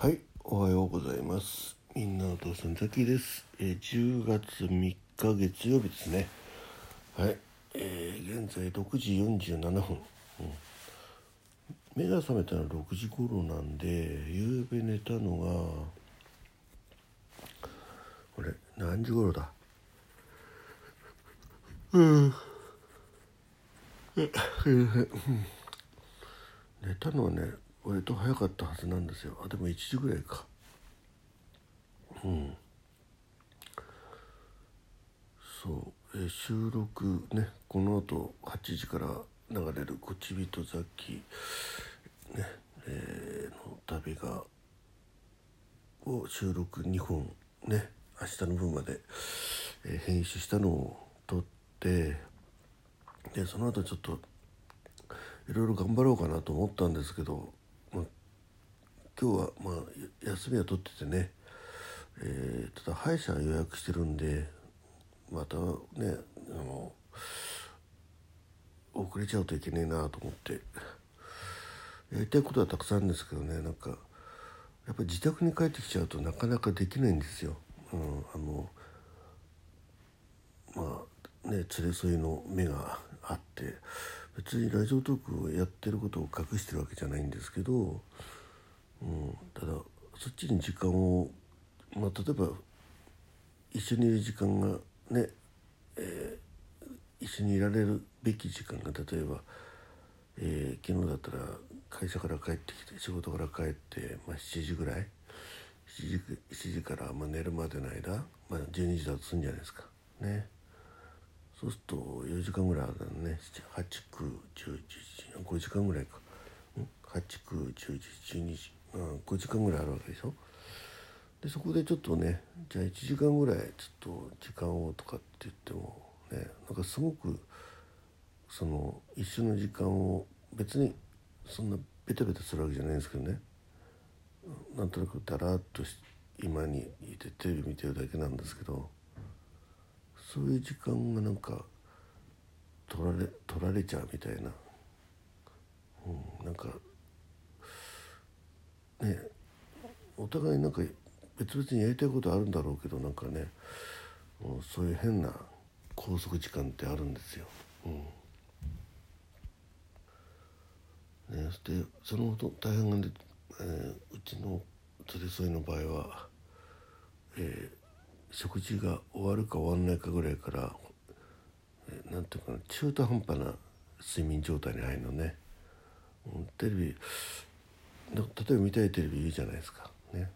はい、おはようございます。みんなお父さんザキです。えー、10月3日月曜日ですね。はい、えー現在6時47分、うん目が覚めたのは6時頃なんで、夕べ寝たのがこれ何時頃だ？うん寝たのはね割と早かったはずなんですよ。あでも1時ぐらいか。うん。そう、え収録ねこの後8時から流れる「こちびとザキ」ねえーの旅がを収録2本ね明日の分まで、えー編集したのを撮ってでその後ちょっといろいろ頑張ろうかなと思ったんですけど、今日はまあ休みは取っててね、えーただ歯医者予約してるんでまたねあの遅れちゃうといけねえなと思ってやりたいことはたくさんあるんですけどねなんかやっぱり自宅に帰ってきちゃうとなかなかできないんですよ。うん、あのまあね連れ添いの目があって別にラジオトークをやってることを隠してるわけじゃないんですけど、うん、ただそっちに時間を、まあ、例えば一緒にいる時間がね、えー一緒にいられるべき時間が例えば、えー昨日だったら会社から帰ってきて仕事から帰って、まあ、7時ぐらい？7時 ,7 時からまあ寝るまでの間、まあ、12時だとするんじゃないですか。ね。そうすると4時間ぐらいあるのね。891011 5時間ぐらいか。89101112時、うん、5時間ぐらいあるわけでしょ？でそこでちょっとねじゃあ1時間ぐらいちょっと時間をとかって言ってもねなんかすごくその一緒の時間を別にそんなベタベタするわけじゃないんですけどね。なんとなくだらっとし今にいてテレビ見てるだけなんですけどそういう時間がなんか取られ取られちゃうみたいな、うん、なんかねお互いなんか別々にやりたいことあるんだろうけどなんかねもうそういう変な拘束時間ってあるんですよ。うんね、でその大変がね、えーうちの連れ添いの場合は、えー食事が終わるか終わらないかぐらいから、えーなんていうかな中途半端な睡眠状態に入るのね、うん、テレビ例えば見たいテレビいいじゃないですか。ね。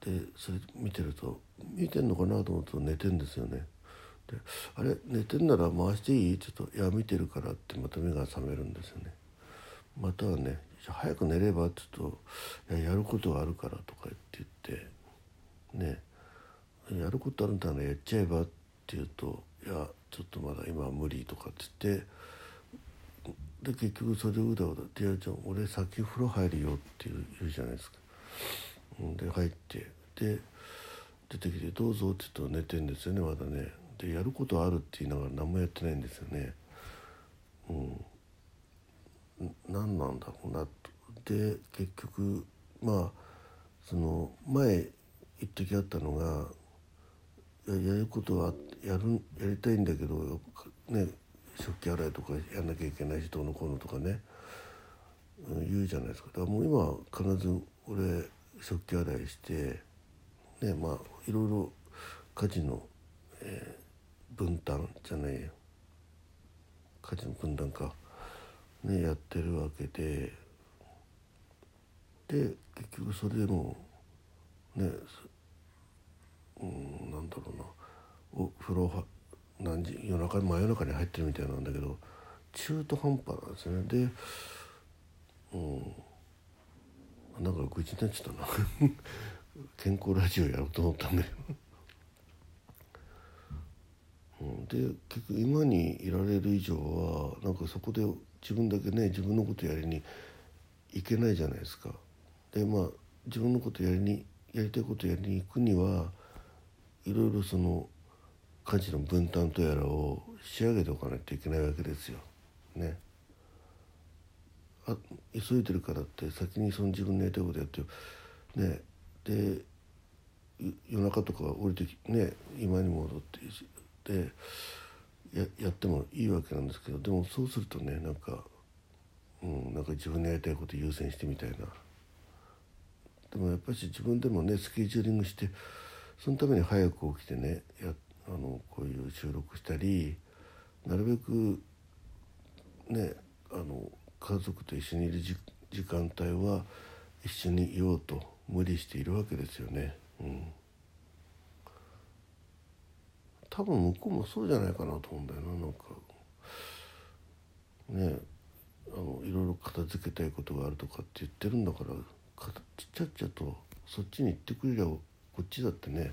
でそれ見てると見てんのかなと思うと寝てんですよね。であれ寝てんなら回していい？ちょっと「いや見てるから」ってまた目が覚めるんですよね。またはね「早く寝れば」って言うと「ややることがあるから」とか言って言ってね。やることあるんだならやっちゃえばって言うと「いやちょっとまだ今は無理」とかって言ってで結局それをうだうだって「いやじゃあ俺先風呂入るよ」って言う言うじゃないですか。で入ってで出てきて「どうぞ」って言うと寝てんですよねまだね。でやることあるって言いながら何もやってないんですよね。うん、何なんだろうなと。で結局まあその前言っときあったのがややることはやるやりたいんだけどね食器洗いとかやんなきゃいけないしどうのこうのとかね、うん言うじゃないですか。だからもう今必ず俺食器洗いしてねまあいろいろ家事の、えー分担じゃないよ家事の分担か。ねやってるわけで。で結局それでもねうんなんだろうな。お風呂は何時夜中真夜中に入ってるみたいなんだけど中途半端なんですね。でうん。なんか愚痴になっちゃったな。健康ラジオやろうと思ったんだけど、うん、で結局今にいられる以上はなんかそこで自分だけね自分のことやりにいけないじゃないですか。でまあ自分のことやりにやりたいことやりに行くにはいろいろその家事の分担とやらを仕上げておかないといけないわけですよ。ね。あ急いでるからって先にその自分のやりたいことやってねで夜中とか降りてきね今に戻ってでややってもいいわけなんですけどでもそうするとねなんか、うん、なんか自分のやりたいこと優先してみたいなでもやっぱり自分でもねスケジューリングしてそのために早く起きてねやっあのこういう収録したりなるべくねあの家族と一緒にいる時間帯は一緒にいようと無理しているわけですよね。うん多分向こうもそうじゃないかなと思うんだよななんかねあのいろいろ片付けたいことがあるとかって言ってるんだからちっちゃっちゃとそっちに行ってくれりゃこっちだってね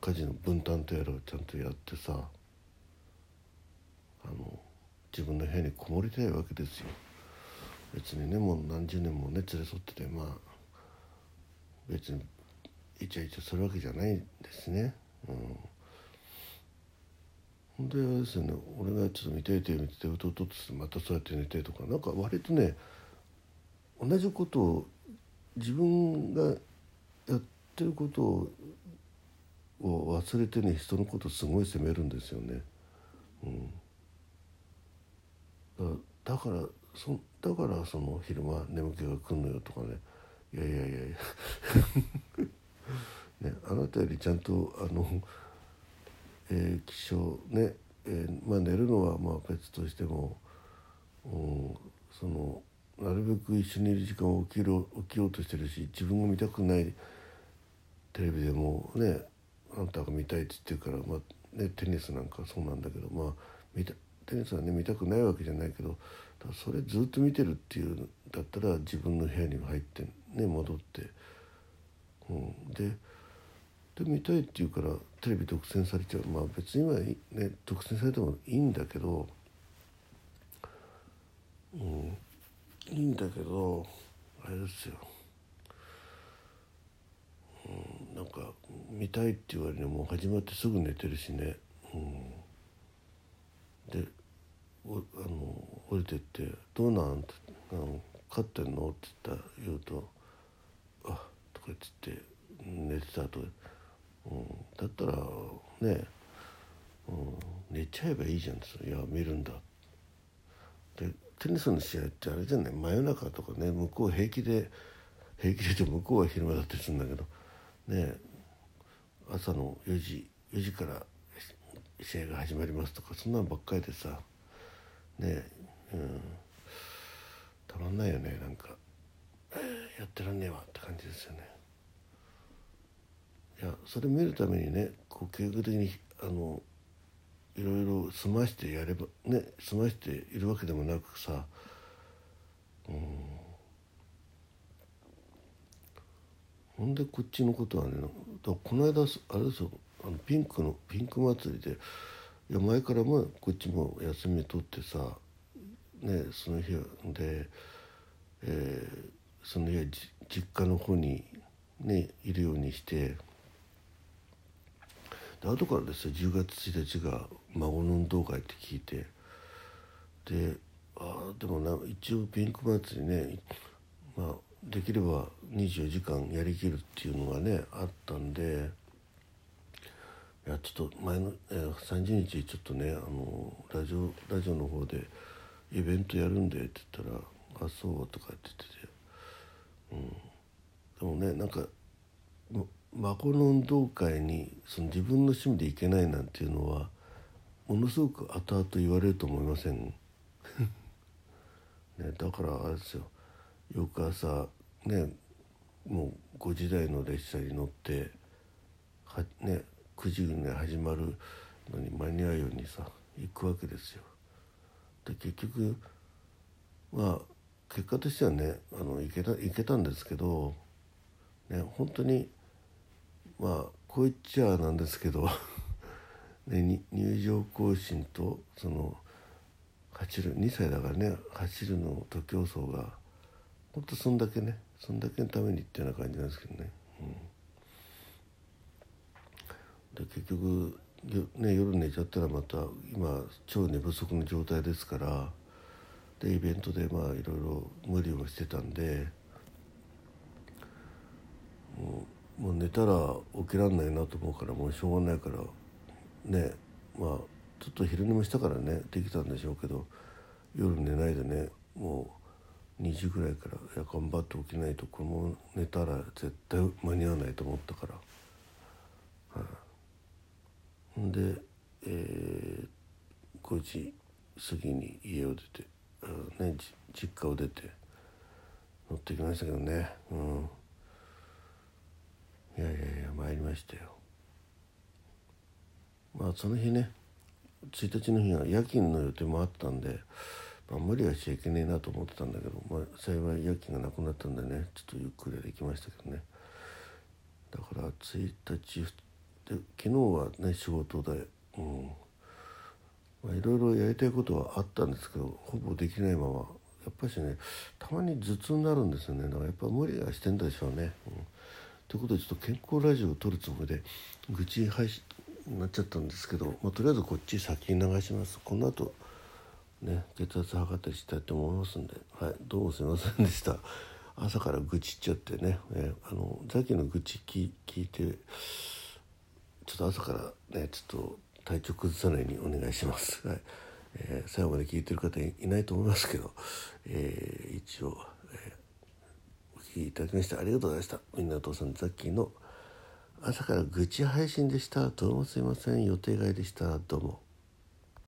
家事の分担とやらをちゃんとやってさあの自分の部屋にこもりたいわけですよ。別にねもう何十年もね連れ添っててまあ別にイチャイチャするわけじゃないんですね。うん。ほんであれですよね。俺がちょっと見ていて見ててうとうとってまたそうやって寝てとかなんか割とね同じことを自分がやってることを忘れてね人のことすごい責めるんですよね。うん、だからそだからその昼間眠気が来るのよとかね。いやいやいやいや。ねあなたよりちゃんとあの、えー、起床ね、えー、まあ寝るのはまあ別としても、うん、そのなるべく一緒にいる時間を起きろ起きようとしてるし自分が見たくないテレビでもねあんたが見たいって言ってるから、まあね、テニスなんかそうなんだけど、まあ、見たテニスはね見たくないわけじゃないけどそれずっと見てるっていうだったら自分の部屋に入ってね戻って、うん、でで見たいって言うからテレビ独占されちゃう。まあ別に今ね独占されてもいいんだけど、うん、いいんだけどあれですよ、うん、なんか見たいって言われるもう始まってすぐ寝てるしね、うん、でおあの降りてって「どうなん?」ってあの「勝ってんの?」って言った言うと「あとか言って寝てたと、うん、だったらね、うん、寝ちゃえばいいじゃんいや見るんだ」でテニスの試合ってあれじゃない？真夜中とかね向こう平気で平気で向こうは昼間だったりするんだけどね朝の4時4時から試合が始まりますとかそんなんばっかりでさ。ねうん。たまんないよねなんか。やってらんねえわって感じですよね。いやそれ見るためにねこう計画的にあのいろいろ済ましてやればね済ましているわけでもなくさ。うん。ほんでこっちのことはねこの間あれですよあのピンクのピンク祭りでいや前からもこっちも休み取ってさねその日で、えー、その日は実家の方にねいるようにして。で後からですよ10月1日が孫の運動会って聞いてであでもな一応ピンク祭りね、まあ、できれば24時間やりきるっていうのがねあったんでいやちょっと前の、えー、30日ちょっとねあのラジオラジオの方でイベントやるんでって言ったら「あそう」とかって言ってて、うん、でもねなんか孫の運動会にその自分の趣味で行けないなんていうのはものすごく後々言われると思いません、ね、だからあれですよ。翌朝ねもう5時台の列車に乗っては、ね、9時に始まるのに間に合うようにさ行くわけですよ。で結局まあ結果としてはねあの行けた行けたんですけど、ね、本当にまあこう言っちゃなんですけど ね、入場行進とその走る2歳だからね走るの徒競走がほんとそんだけねそんだけのためにっていうような感じなんですけどね。うん、で結局ね、夜寝ちゃったらまた今超寝不足の状態ですからでイベントでまあいろいろ無理をしてたんでもうもう寝たら起きらんないなと思うからもうしょうがないからねまあちょっと昼寝もしたからねできたんでしょうけど夜寝ないでね2時ぐらいからいや頑張って起きないとこの寝たら絶対間に合わないと思ったから。はい、で、えー、5時過ぎに家を出て、ね、実家を出て乗ってきましたけどね。うん。いやいやいや参りましたよ。まあその日ね1日の日は夜勤の予定もあったんで、あ、無理はしちゃいけねえなと思ってたんだけど、まあ、幸い夜勤がなくなったんでねちょっとゆっくりはできましたけどね。だから1日で昨日はね仕事でうん。まあいろいろやりたいことはあったんですけどほぼできないまま。やっぱりねたまに頭痛になるんですよね。だからやっぱ無理はしてんだでしょうね。うん、ということでちょっと健康ラジオを撮るつもりで愚痴配信になっちゃったんですけど、まあ、とりあえずこっち先に流します。この後ね血圧測ったりしたいと思いますんで、はい、どうもすいませんでした朝から愚痴っちゃってね、えー、あのザキの愚痴聞いてちょっと朝からねちょっと体調崩さないようにお願いします。はいえー、最後まで聞いてる方いないと思いますけど、えー、一応、えー、お聞きいただきましてありがとうございました。みんなお父さんザッキーの朝から愚痴配信でした。どうもすいません。予定外でした。どうも。